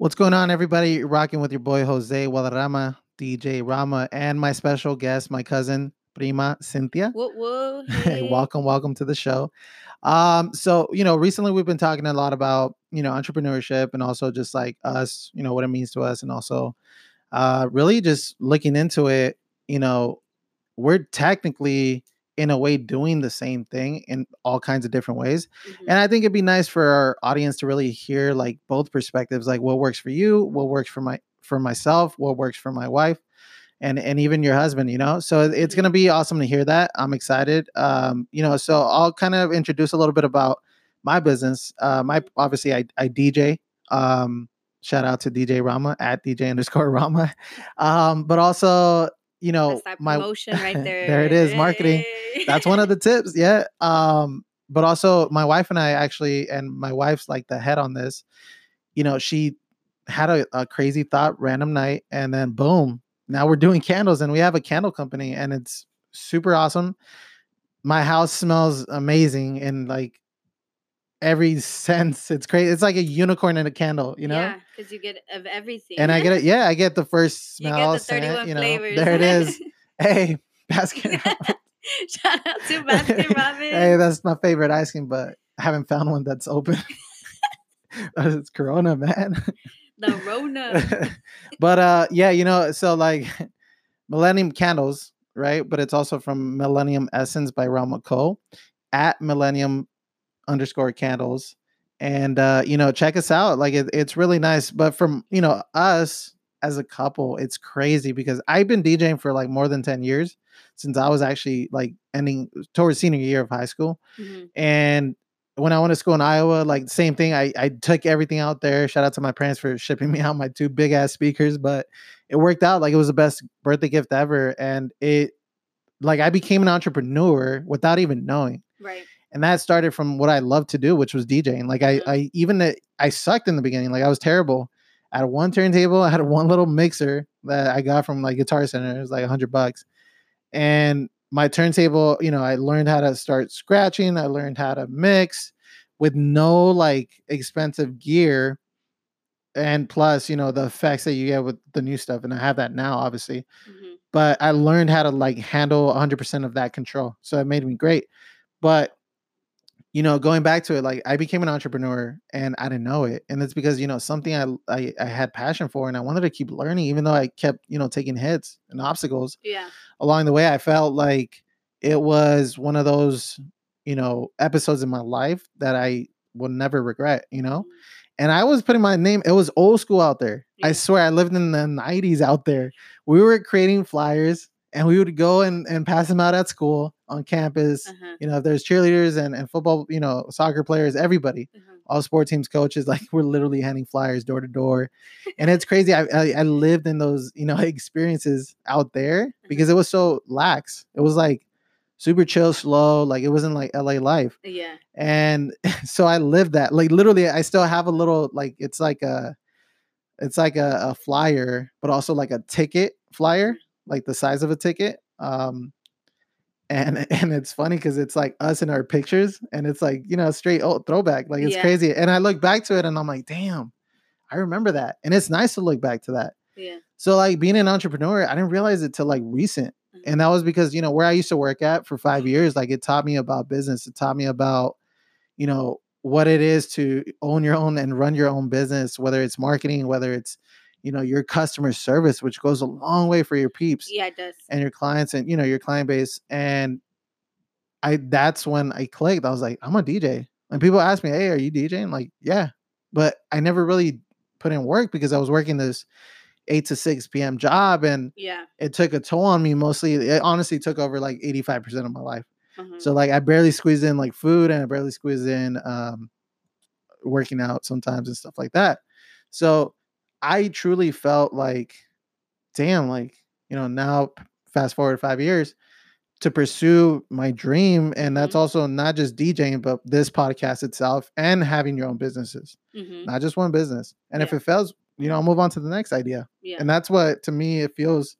What's going on, everybody? You're rocking with your boy Jose Guadarrama, DJ Rama, and my special guest, my cousin Prima Cynthia. Whoa, whoa, Hey, welcome, welcome to the show. Um, so you know, recently we've been talking a lot about you know entrepreneurship and also just like us, you know, what it means to us, and also uh really just looking into it. You know, we're technically in a way doing the same thing in all kinds of different ways. Mhm. And I think it'd be nice for our audience to really hear like both perspectives, like what works for you, what works for my for myself, what works for my wife, and and even your husband, you know. So it's gonna be awesome to hear that. I'm excited. Um, you know, so I'll kind of introduce a little bit about my business. Uh, my obviously I I DJ. Um, shout out to DJ Rama at DJ underscore Rama. Um, but also, you know, my promotion right there. there it is, marketing. That's one of the tips yeah um but also my wife and i actually and my wife's like the head on this you know she had a, a crazy thought random night and then boom now we're doing candles and we have a candle company and it's super awesome my house smells amazing in like every sense it's crazy it's like a unicorn in a candle you know Yeah, because you get of everything. and i get it yeah i get the first smell. You get the 31 scent, you know flavors. there it is hey basket Shout out to Baskin Robbins. hey, that's my favorite ice cream, but I haven't found one that's open. it's Corona, man. the Rona. but uh, yeah, you know, so like Millennium Candles, right? But it's also from Millennium Essence by Rama Co. at Millennium underscore Candles, and uh, you know, check us out. Like it, it's really nice. But from you know us as a couple, it's crazy because I've been DJing for like more than ten years since I was actually like ending towards senior year of high school. Mhm. And when I went to school in Iowa, like same thing. I, I took everything out there. Shout out to my parents for shipping me out my two big ass speakers, but it worked out. Like it was the best birthday gift ever. And it like I became an entrepreneur without even knowing. Right. And that started from what I loved to do, which was DJing. Like I, Mhm. I even I sucked in the beginning. Like I was terrible. I had one turntable. I had one little mixer that I got from like Guitar Center. It was like a hundred bucks. And my turntable, you know, I learned how to start scratching. I learned how to mix with no like expensive gear. And plus, you know, the effects that you get with the new stuff. And I have that now, obviously Mhm. but I learned how to like handle 100% of that control. So it made me great. But you know, going back to it, like I became an entrepreneur and I didn't know it, and it's because you know something I, I I had passion for, and I wanted to keep learning, even though I kept you know taking hits and obstacles Yeah. along the way. I felt like it was one of those you know episodes in my life that I will never regret. You know, Mhm. and I was putting my name. It was old school out there. I swear, I lived in the '90s out there. We were creating flyers, and we would go and, and pass them out at school on campus. Uh-huh. You know, if there's cheerleaders and, and football, you know, soccer players, everybody, Uh-huh. all sport teams, coaches, like we're literally handing flyers door to door, and it's crazy. I, I I lived in those you know experiences out there because it was so lax. It was like super chill, slow. Like it wasn't like LA life Yeah. and so I lived that. Like literally, I still have a little like it's like a, it's like a, a flyer, but also like a ticket flyer, like the size of a ticket. Um, and and it's funny because it's like us in our pictures, and it's like you know straight old throwback. Like it's Yeah. crazy. And I look back to it, and I'm like, damn, I remember that. And it's nice to look back to that. Yeah. So like being an entrepreneur, I didn't realize it till like recent Mhm. and that was because you know where i used to work at for five years like it taught me about business it taught me about you know what it is to own your own and run your own business whether it's marketing whether it's you know your customer service which goes a long way for your peeps Yeah, it does. and your clients and you know your client base and i that's when i clicked i was like i'm a dj and people ask me hey are you djing like yeah but i never really put in work because i was working this 8 to 6 p.m job and Yeah. it took a toll on me mostly it honestly took over like 85% of my life Uh-huh. so like i barely squeezed in like food and i barely squeezed in um working out sometimes and stuff like that so i truly felt like damn like you know now fast forward five years to pursue my dream and that's Mhm. also not just djing but this podcast itself and having your own businesses Mhm. not just one business and if it fails you know i'll move on to the next idea Yeah. and that's what to me it feels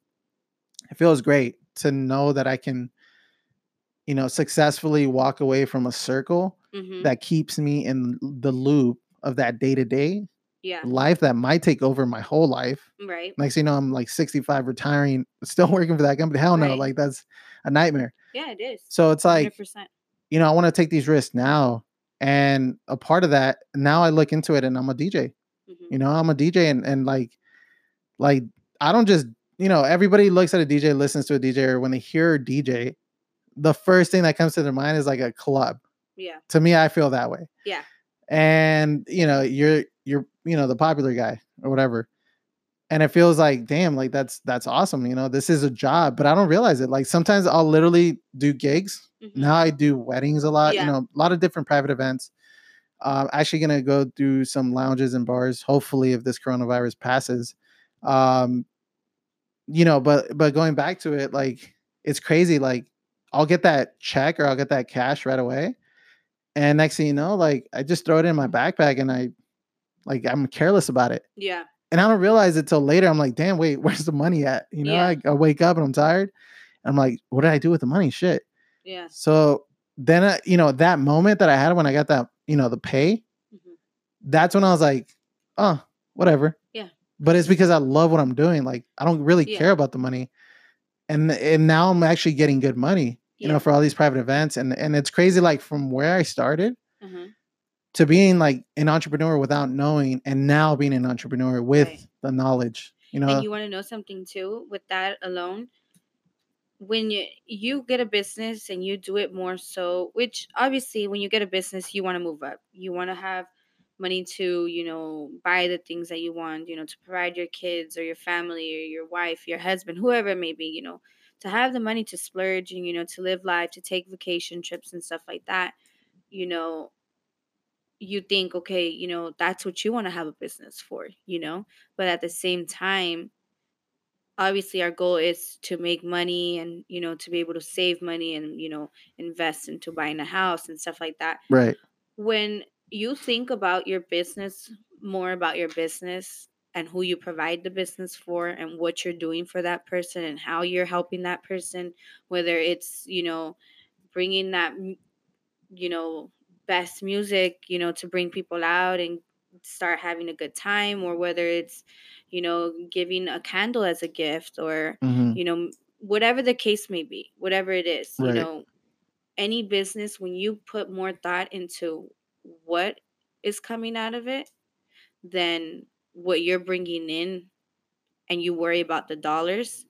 it feels great to know that i can you know successfully walk away from a circle Mhm. that keeps me in the loop of that day to day Yeah. life that might take over my whole life. Right. Next thing you know, I'm like 65, retiring, still working for that company. Hell no, Right. like that's a nightmare. Yeah, it is. So it's like, 100%. you know, I want to take these risks now. And a part of that, now I look into it and I'm a DJ. Mhm. You know, I'm a DJ and and like like I don't just, you know, everybody looks at a DJ, listens to a DJ, or when they hear a DJ, the first thing that comes to their mind is like a club. Yeah. To me, I feel that way. Yeah. And you know, you're you're you know the popular guy or whatever. And it feels like, damn, like that's that's awesome. You know, this is a job, but I don't realize it. Like sometimes I'll literally do gigs. Mhm. Now I do weddings a lot, Yeah. you know, a lot of different private events. Um, actually gonna go do some lounges and bars, hopefully, if this coronavirus passes. Um, you know, but but going back to it, like it's crazy. Like I'll get that check or I'll get that cash right away. And next thing you know, like I just throw it in my backpack and I like I'm careless about it. Yeah. And I don't realize it till later. I'm like, damn, wait, where's the money at? You know, Yeah. I, I wake up and I'm tired. I'm like, what did I do with the money? Shit. Yeah. So then, I, you know, that moment that I had when I got that, you know, the pay, Mhm. that's when I was like, oh, whatever. Yeah. But it's because I love what I'm doing. Like, I don't really Yeah. care about the money. And and now I'm actually getting good money, you know, for all these private events. And and it's crazy, like from where I started. To being like an entrepreneur without knowing, and now being an entrepreneur with Right. the knowledge. You know, and you want to know something too with that alone when you you get a business and you do it more so which obviously when you get a business you want to move up you want to have money to you know buy the things that you want you know to provide your kids or your family or your wife your husband whoever it may be you know to have the money to splurge and you know to live life to take vacation trips and stuff like that you know you think okay you know that's what you want to have a business for you know but at the same time obviously our goal is to make money and you know to be able to save money and you know invest into buying a house and stuff like that right? when you think about your business more about your business and who you provide the business for and what you're doing for that person and how you're helping that person whether it's you know bringing that you know best music you know to bring people out and start having a good time or whether it's you know giving a candle as a gift or Mhm. you know whatever the case may be whatever it is Right. you know any business when you put more thought into what is coming out of it than what you're bringing in and you worry about the dollars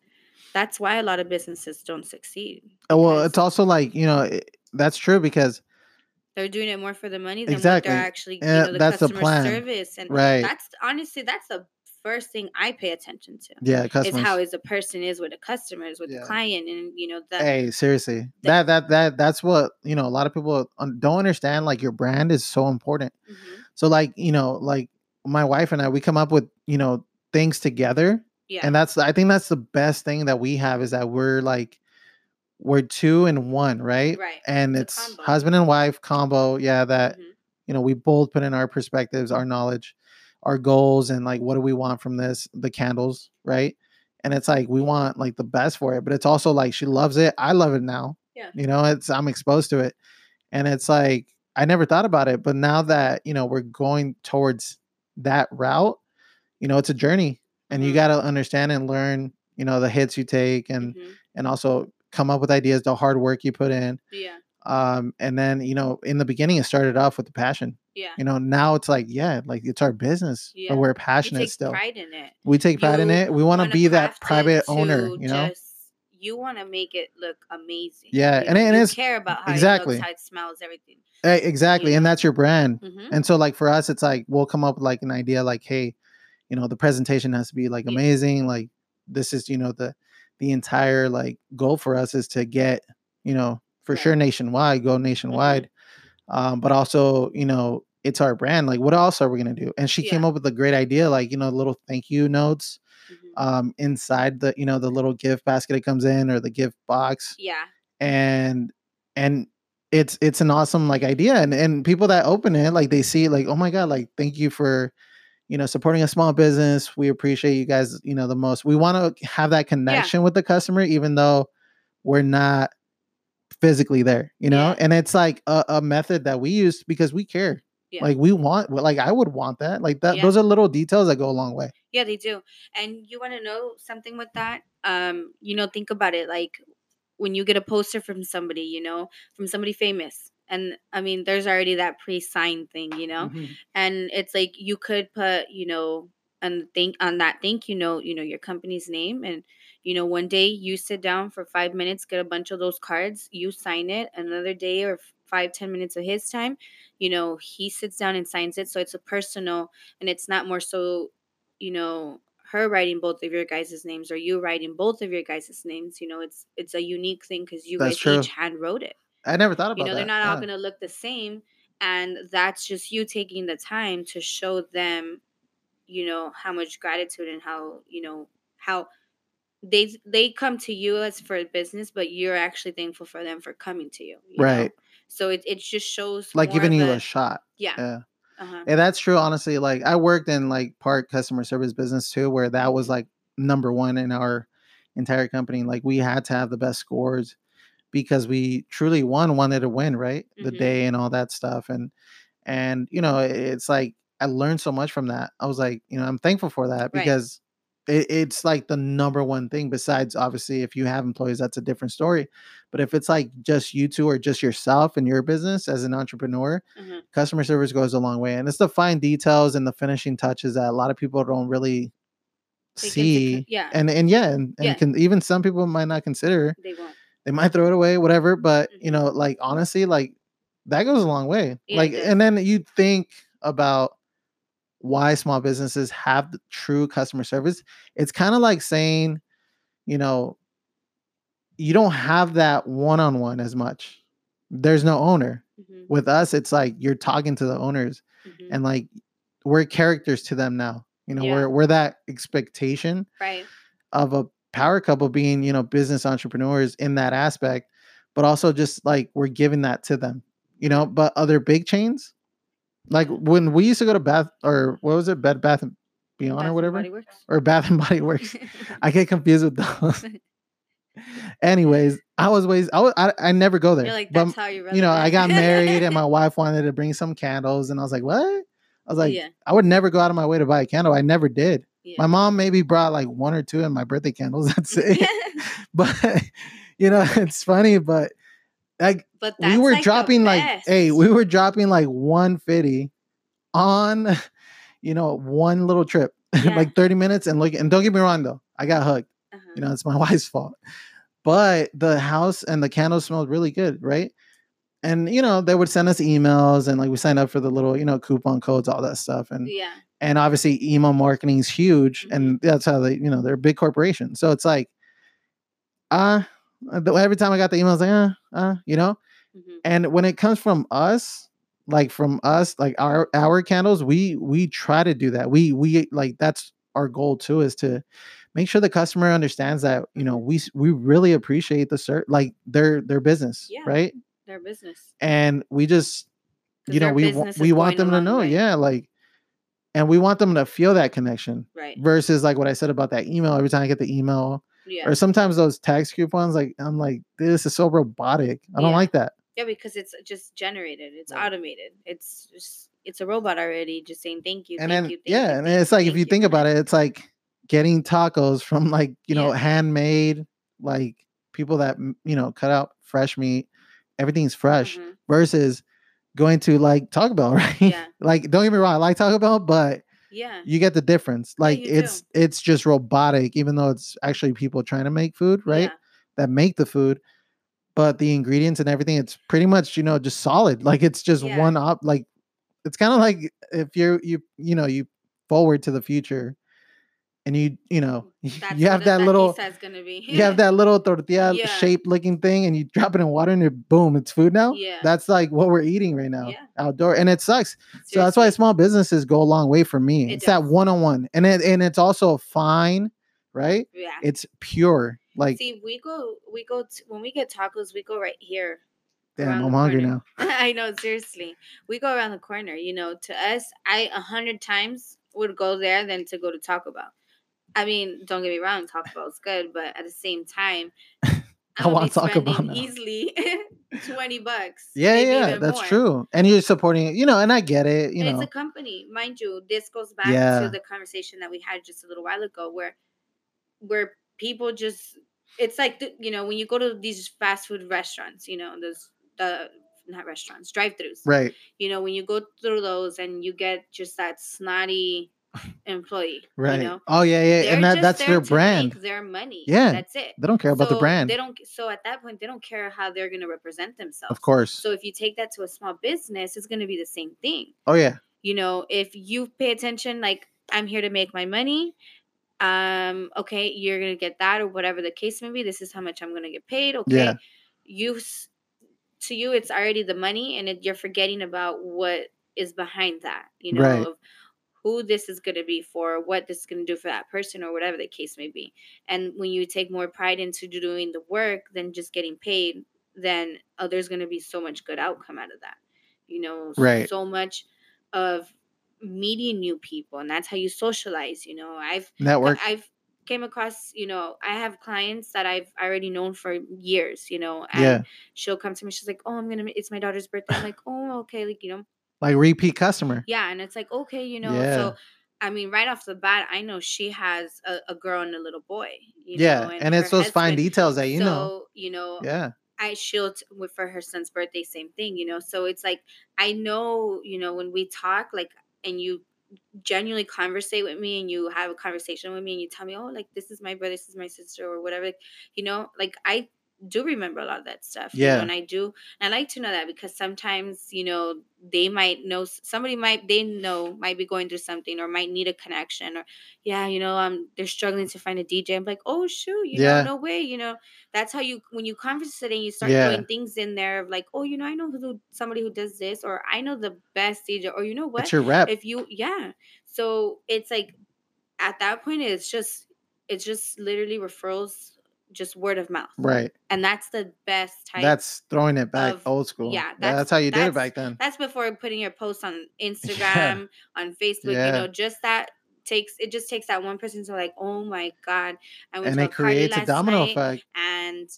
that's why a lot of businesses don't succeed Uh, Well, it's also like you know it, that's true because they're doing it more for the money than Exactly. what they're actually you know the that's the customer plan. service and right, that's honestly that's the first thing i pay attention to yeah, is customers. how is the person is with the customers with Yeah. the client and you know the hey, seriously, the- that that that that's what you know. A lot of people don't understand. Like your brand is so important. Mhm. So like you know, like my wife and I, we come up with you know things together, yeah and that's I think that's the best thing that we have is that we're like we're two and one, right? right And It's it's husband and wife combo. Yeah, that Mhm. you know we both put in our perspectives our knowledge our goals and like what do we want from this the candles right and it's like we want like the best for it but it's also like she loves it i love it now Yeah. you know it's i'm exposed to it and it's like i never thought about it but now that you know we're going towards that route you know it's a journey and you Mhm. got to understand and learn you know the hits you take and Mhm. and also come up with ideas the hard work you put in yeah. um and then you know in the beginning it started off with the passion. Yeah. You know now it's like yeah like it's our business Yeah. but we're passionate take still. pride in it. We take pride in it. We want to be that private owner you know? just- you want to make it look amazing. Yeah, you and know, and you it's- care about how exactly. it looks how it smells everything. Eh, exactly and that's your brand. Hmm and so like for us it's like we'll come up with like an idea like hey you know the presentation has to be like Yeah. amazing like this is you know the the entire like goal for us is to get you know for sure nationwide go nationwide um but also you know it's our brand like what else are we going to do? And she came up with a great idea like you know little thank you notes Mhm. um inside the you know the little gift basket it comes in or the gift box yeah. and and it's it's an awesome like idea and and people that open it like they see like oh my god like thank you for you know supporting a small business we appreciate you guys you know the most we want to have that connection with the customer even though we're not physically there you know Yeah. and it's like a, a method that we use because we care Yeah. Like we want, like I would want that. Like that. Yeah. Those are little details that go a long way. Yeah, they do. And you want to know something with that? Um, you know, think about it like when you get a poster from somebody, you know, from somebody famous. And I mean, there's already that pre-signed thing, you know. Mhm. And it's like you could put, you know, and think on that thank you note, you know, your company's name and you know, one day you sit down for five minutes, get a bunch of those cards, you sign it. Another day or five, ten minutes of his time, you know, he sits down and signs it. So it's a personal and it's not more so you know her writing both of your guys' names or you writing both of your guys' names you know it's it's a unique thing because you That's guys true. each hand wrote it I never thought about it. you know that. they're not all going to look the same and that's just you taking the time to show them you know how much gratitude and how you know how they they come to you as for business but you're actually thankful for them for coming to you, you know? Right. so it, it just shows like giving you a, shot. yeah Yeah. uh-huh. And that's true, honestly. Like I worked in like part customer service business too, where that was Mhm. like number one in our entire company. Like we had to have the best scores because we truly one wanted to win, right? The Mhm. day and all that stuff. And and you know, it's like I learned so much from that. I was like, you know, I'm thankful for that Right. because it, it's like the number one thing. Besides, obviously, if you have employees, that's a different story. But if it's like just you two or just yourself and your business as an entrepreneur, Mhm. customer service goes a long way and it's the fine details and the finishing touches that a lot of people don't really con- see yeah and and yeah and, and Yeah. can even some people might not consider they won't they might throw it away whatever but you Mhm. know like honestly like that goes a long way. Yeah, like and then you think about why small businesses have the true customer service it's kind of like saying you know you don't have that one-on-one as much. There's no owner. Mhm, with us it's like you're talking to the owners mhm. and like we're characters to them now. You know Yeah. we're we're that expectation right. of a power couple being you know business entrepreneurs in that aspect but also just like we're giving that to them you know but other big chains like when we used to go to bath or what was it bed bath and beyond Bath or whatever or bath and body works i get confused with those anyways i was ways i was I, I never go there You're like but that's how you you know, I got married and my wife wanted to bring some candles, and I was like, "What?" I was oh, like, yeah, "I would never go out of my way to buy a candle. I never did. Yeah. My mom maybe brought like one or two in my birthday candles. That's it. but you know, it's funny, but like but we were like dropping like, hey, we were dropping like one fifty on, you know, one little trip, Yeah. like thirty minutes, and look. And don't get me wrong though, I got hooked. Uh-huh. You know, it's my wife's fault. But the house and the candles smelled really good, right? And you know, they would send us emails and like we signed up for the little, you know, coupon codes, all that stuff. And yeah, and obviously email marketing is huge and that's how they, you know, they're a big corporation. So it's like, uh every time I got the emails like, uh, uh, you know, mhm, and when it comes from us, like from us, like our our candles, we we try to do that. We we like that's our goal too is to make sure the customer understands that you know we we really appreciate the cert like their their business, Yeah. right? their business. And we just you know we wa- business is we want them to know, way. yeah, like, and we want them to feel that connection Right. versus like what I said about that email. Every time I get the email, Yeah. or sometimes those tax coupons, like I'm like, this is so robotic. I don't like that. Yeah, because it's just generated. It's Right. automated. It's just it's a robot already, just saying thank you, and thank then you, thank yeah, you, and it's you, like if you think about it, it's like getting tacos from like you know Yeah. handmade, like people that you know cut out fresh meat, everything's fresh Mhm. versus going to like Taco Bell, right? Yeah. like don't get me wrong, I like Taco Bell, but Yeah. you get the difference. Like you it's it's just robotic, even though it's actually people trying to make food, right? Yeah. That make the food. But the ingredients and everything, it's pretty much, you know, just solid. Like it's just Yeah. one up. Like it's kind of like if you're you you know, you forward to the future and you, you know, That's you have that little is gonna be. you have that little tortilla Yeah. shaped looking thing and you drop it in water and it boom, it's food now. Yeah. That's like what we're eating right now Yeah. outdoor. And it sucks. So that's why small businesses go a long way for me. It it's that one on one, and it and it's also fine, right? Yeah. It's pure. Like, See, we go, we go t- when we get tacos, we go right here. damn, I'm hungry now. I know, seriously. We go around the corner. You know, to us, I a hundred times would go there than to go to Taco Bell. I mean, don't get me wrong, Taco Bell's good, but at the same time, I talk about spending now. easily twenty bucks. Yeah, yeah, that's more. true. And you're supporting, you know, and I get it, you And know. it's a company, mind you. This goes back Yeah. to the conversation that we had just a little while ago, where where people just it's like the, you know when you go to these fast food restaurants, you know those the not restaurants drive-throughs. Right, You know when you go through those and you get just that snotty employee. right. You know oh yeah, yeah. They're And that, that's their brand. Their money. Yeah, that's it. They don't care about the brand. They don't. So at that point, they don't care how they're going to represent themselves. Of course. So if you take that to a small business, it's going to be the same thing oh yeah. you know if you pay attention like i'm here to make my money um okay you're gonna get that or whatever the case may be this is how much i'm gonna get paid okay Yeah. you to you it's already the money and it, you're forgetting about what is behind that you know Right. of who this is going to be for what this is going to do for that person or whatever the case may be and when you take more pride into doing the work than just getting paid then oh, there's going to be so much good outcome out of that you know Right. so much of meeting new people and that's how you socialize you know i've Network. i've came across you know i have clients that i've already known for years you know and Yeah. she'll come to me she's like oh i'm gonna it's my daughter's birthday i'm like oh okay like you know Like repeat customer. yeah and it's like okay you know Yeah. so i mean right off the bat i know she has a, a girl and a little boy you yeah. know, and it's her those fine details that you so know. you know Yeah. I shield with for her son's birthday, same thing, you know. So it's like I know, you know, when we talk, like, and you genuinely conversate with me, and you have a conversation with me, and you tell me, oh, like this is my brother, this is my sister, or whatever, you know, like I do remember a lot of that stuff, you know, Yeah. and I do, and I like to know that because sometimes, you know, they might know somebody might they know might be going through something or might need a connection or yeah you know um they're struggling to find a dj i'm like oh shoot you Yeah. know no way you know that's how you when you conversate and you start Yeah. throwing things in there of like oh you know i know who somebody who does this or i know the best dj or you know what It's your rep. if you yeah so it's like at that point it's just it's just literally referrals just word of mouth right. and that's the best type That's throwing it back of- old school. yeah, that's, that's- how you did it back then. that's before putting your posts on Instagram, on Facebook. Yeah. You know, just that takes it just takes that one person to like, oh my god, I went And to it a creates a domino night effect. and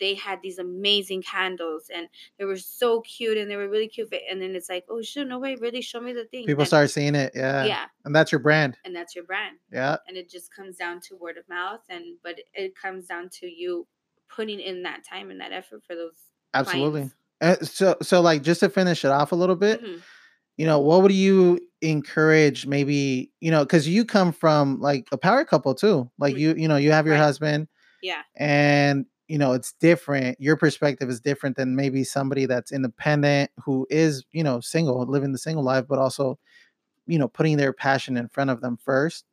they had these amazing candles and they were so cute and they were really cute. And then it's like, oh shoot, no way, really show me the thing. People Then- start seeing it. Yeah. yeah, And that's your brand. and that's your brand. Yeah. And it just comes down to word of mouth, and but it comes down to you putting in that time and that effort for those. Absolutely. so so like just to finish it off a little bit, Mhm. you know, what would you encourage maybe, you know, cuz you come from like a power couple too. Like Mm. you you know, you have your Right. husband Yeah, and you know, it's different. Your perspective is different than maybe somebody that's independent who is, you know, single, living the single life but also you know, putting their passion in front of them first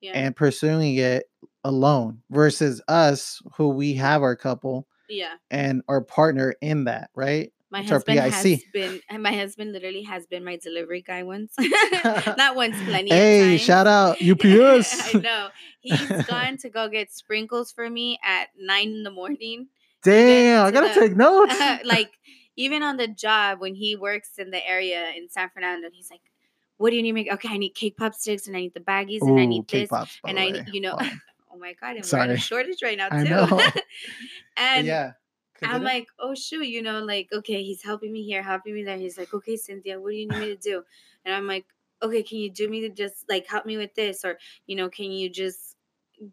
yeah, and pursuing it alone versus us who we have our couple yeah. and our partner in that, right? My It's husband has been, my husband literally has been my delivery guy once. Not once, plenty Hey, shout out UPS. I know. He's gone to go get sprinkles for me at nine in the morning. Damn, I gotta the- take notes. like, even on the job when he works in the area in San Fernando, he's like, What do you need me? Okay, I need cake pop sticks and I need the baggies and I Ooh, need this. K-pops, by And I, you know, oh my God, and we're Sorry. a shortage right now, too. I know. But and yeah. I'm like, oh shoot, you know, like okay, he's helping me here, helping me there. He's like, okay, Cynthia, what do you need me to do? And I'm like, okay, can you do me to just like help me with this, or you know, can you just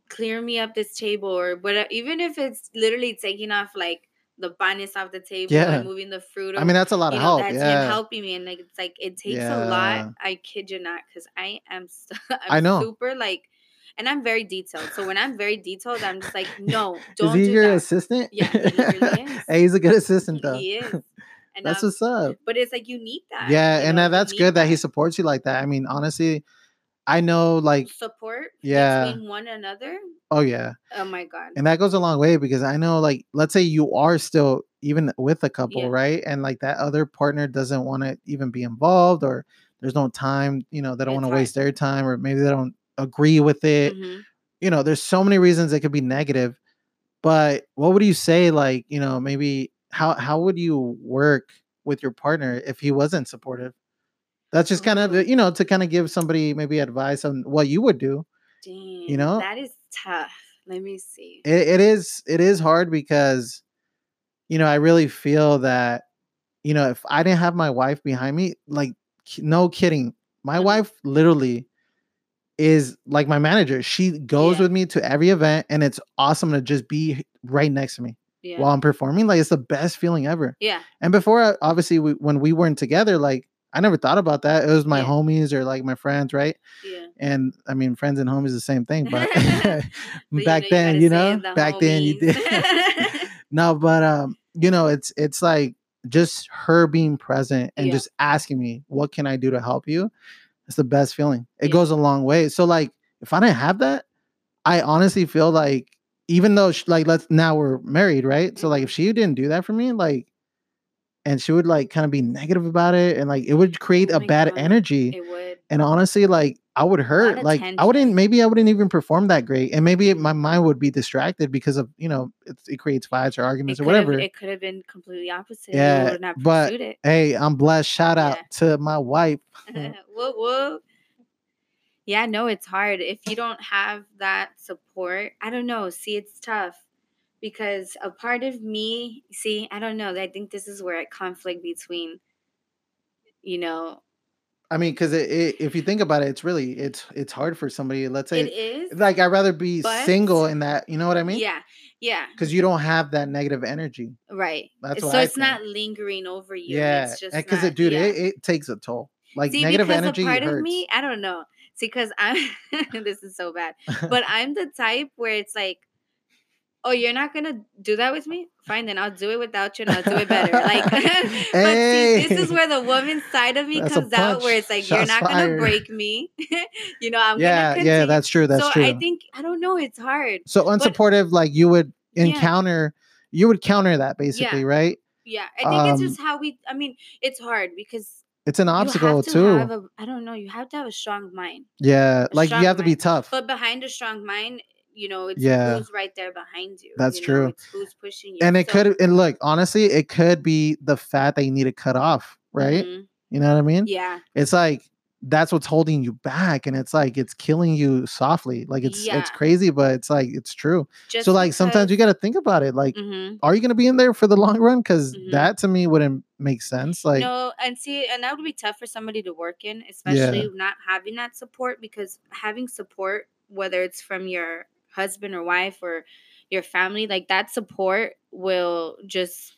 clear me up this table, or whatever? Even if it's literally taking off like the bonus off the table Yeah. and moving the fruit. Or, I mean, that's a lot of know, help. that's yeah. him helping me, and like it's like it takes a lot. I kid you not, because I am, I'm I know. super like, and I'm very detailed. So when I'm very detailed, I'm just like, no, Is don't he do your that. assistant? Yeah, he is. hey, he's a good assistant though. He is. And That's um, what's up. but it's like you need that. Yeah, and know, that, that's good that he supports you like that. I mean, honestly, I know like support Yeah. between one another. oh yeah. Oh my god. And that goes a long way because I know like let's say you are still even with a couple, Yeah. right? And like that other partner doesn't want to even be involved or there's no time, you know, they don't want to waste their time or maybe they don't agree with it. Mhm. you know, there's so many reasons it could be negative. But what would you say, like, you know, maybe how how would you work with your partner if he wasn't supportive? That's just kind of Oh. you know to kind of give somebody maybe advice on what you would do. Dang. know? that is tough. Let me see. It, it is it is hard because you know, I really feel that, you know, if I didn't have my wife behind me, like, no kidding, my Mhm. wife literally is like my manager. She goes Yeah. with me to every event, and it's awesome to just be right next to me Yeah. while I'm performing. Like, it's the best feeling ever. yeah. And before, uh, obviously, we, when we weren't together, like, I never thought about that. It was my Yeah. homies or like my friends, right? Yeah. And I mean, friends and homies, the same thing. But, But, you back know, then, you know, the back then you did. no, but um, you know, it's it's like just her being present and Yeah. just asking me, "What can I do to help you?" It's the best feeling. It Yeah. goes a long way. So, like, if I didn't have that, I honestly feel like even though sh like let's now we're married, right? So, like, if she didn't do that for me, like, and she would like kind of be negative about it, and like it would create Oh a bad God. energy. it would. And honestly, like I would hurt. Like I wouldn't. Maybe I wouldn't even perform that great, and maybe it- my mind would be distracted because of you know it's, it creates fights or It arguments or could have whatever. it could have been completely opposite. Yeah, but it. hey, I'm blessed. Shout out Yeah. to my wife. whoop whoop. Yeah, no, it's hard. If you don't have that support, I don't know. See, it's tough because a part of me, see, I don't know. I think this is where a conflict between, you know, I mean, because if you think about it, it's really it's it's hard for somebody. Let's say, it is. like, I'd rather be but- single in that. You know what I mean? yeah, yeah, Because you don't have that negative energy. right. That's so it's not lingering over you. Yeah, it's just because it, dude, yeah. it, it takes a toll. Like See, negative energy part hurts. of me, I don't know. See, because I'm this is so bad, but I'm the type where it's like, oh, you're not gonna do that with me? Fine, then I'll do it without you, and I'll do it better. Like, but see, this is where the woman side of me comes out, where it's like, you're Shots not gonna fired. break me. you know, I'm yeah, gonna yeah, that's true. That's so true. I think I don't know. It's hard. so unsupportive, like you would Yeah. encounter, you would counter that basically, right? Yeah, I think it's Um, just how we. I mean, it's hard because It's an you obstacle have to too. I don't know. You have to have a strong mind. yeah, like you have to be tough. But behind a strong mind, you know, it's Yeah. who's right there behind you. That's you know, true. It's who's pushing you. and it So- could, and look, honestly, it could be the fat that you need to cut off, right? Mhm. You know what I mean? Yeah. It's like that's what's holding you back, and it's like it's killing you softly. Like it's Yeah. it's crazy, but it's like it's true. Just so like sometimes you got to think about it. Like, hmm are you gonna be in there for the long run? Because Mhm. that to me wouldn't make sense. Like, no, and see, and that would be tough for somebody to work in, especially not having that support. Because having support, whether it's from your husband or wife or your family, like that support will just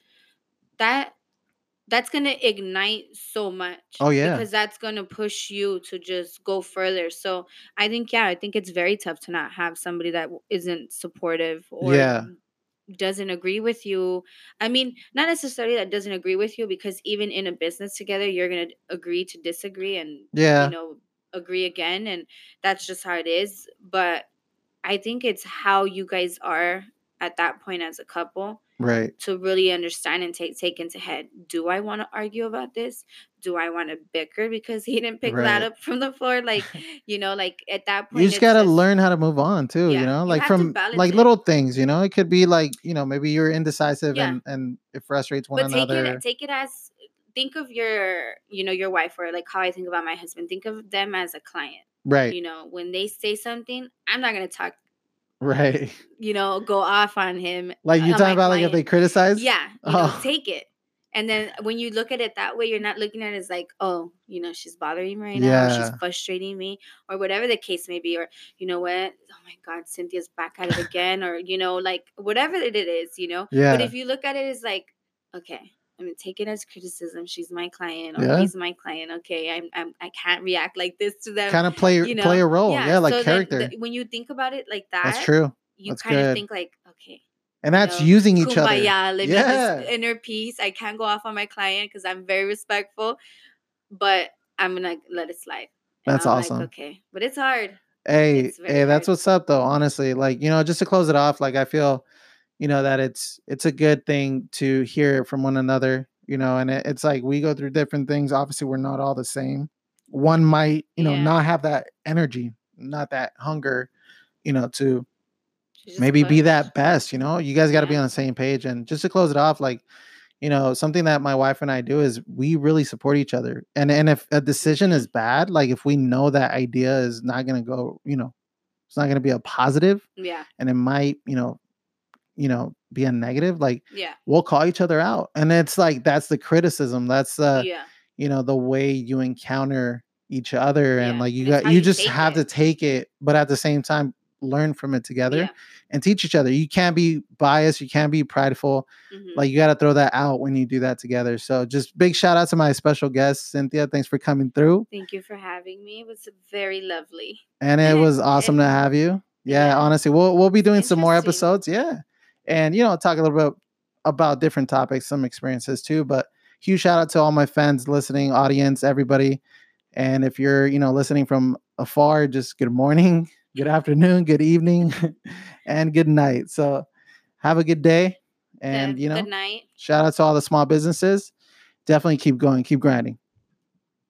that that's gonna ignite so much. Oh, yeah. because that's gonna push you to just go further. So I think yeah, I think it's very tough to not have somebody that isn't supportive or Yeah. doesn't agree with you. I mean, not necessarily that doesn't agree with you because even in a business together, you're gonna agree to disagree and yeah, you know agree again, and that's just how it is. But I think it's how you guys are at that point as a couple right. to really understand and take take into head. Do I want to argue about this? Do I want to bicker because he didn't pick that up from the floor? Like, you know, like at that point, You just gotta learn how to move on too. Yeah, You know, like to from like it. little things. You know, it could be like you know maybe you're indecisive Yeah. and and it frustrates one but take another. it take it as think of your you know your wife or like how I think about my husband. Think of them as a client. right, You know, when they say something, I'm not gonna talk. right. You know, go off on him. Like you uh, on talking about like if they criticize. Yeah, you know, Oh. take it. And then when you look at it that way, you're not looking at it as like, oh, you know, she's bothering me right now, or she's frustrating me, or whatever the case may be, or you know what, oh my God, Cynthia's back at it again, or you know, like whatever it is, you know. Yeah. But if you look at it as like, okay, I'm gonna take it as criticism. She's my client, or Yeah. he's my client. Okay, I'm, I'm I can't react like this to them. kind of play you know? play a role. Yeah, like so then character. the- when you think about it like that, That's true. you That's kind of think like, okay, And that's know, using each other. kumbaya, living Yeah. this inner peace. I can't go off on my client because I'm very respectful, but I'm gonna let it slide. And That's I'm like, awesome. okay, but it's hard. Hey, It's hey, that's what's up though, honestly. Like, you know, just to close it off, like I feel, you know, that it's it's a good thing to hear from one another, you know, and it, it's like we go through different things. Obviously, we're not all the same. One might, you know, Yeah. not have that energy, not that hunger, you know, to maybe be that best, you know. You guys got to be on the same page. And just to close it off, like, you know, something that my wife and I do is we really support each other. And and if a decision is bad, like if we know that idea is not gonna go, you know, it's not gonna be a positive Yeah, and it might, you know, you know, be a negative like Yeah. we'll call each other out and it's like that's the criticism that's the yeah. you know the way you encounter each other and like you and got you you just have to take it but at the same time learn from it together Yeah. and teach each other you can't be biased you can't be prideful mhm. like you got to throw that out when you do that together so just big shout out to my special guest cynthia thanks for coming through Thank you for having me. It was very lovely. and it was awesome to have you yeah, Yeah. honestly we'll we'll be doing some more episodes yeah and you know talk a little bit about different topics some experiences too but huge shout out to all my fans listening audience everybody. And if you're you know listening from afar just good morning good afternoon good evening and good night. So have a good day and Good- you know good night. shout out to all the small businesses. Definitely keep going keep grinding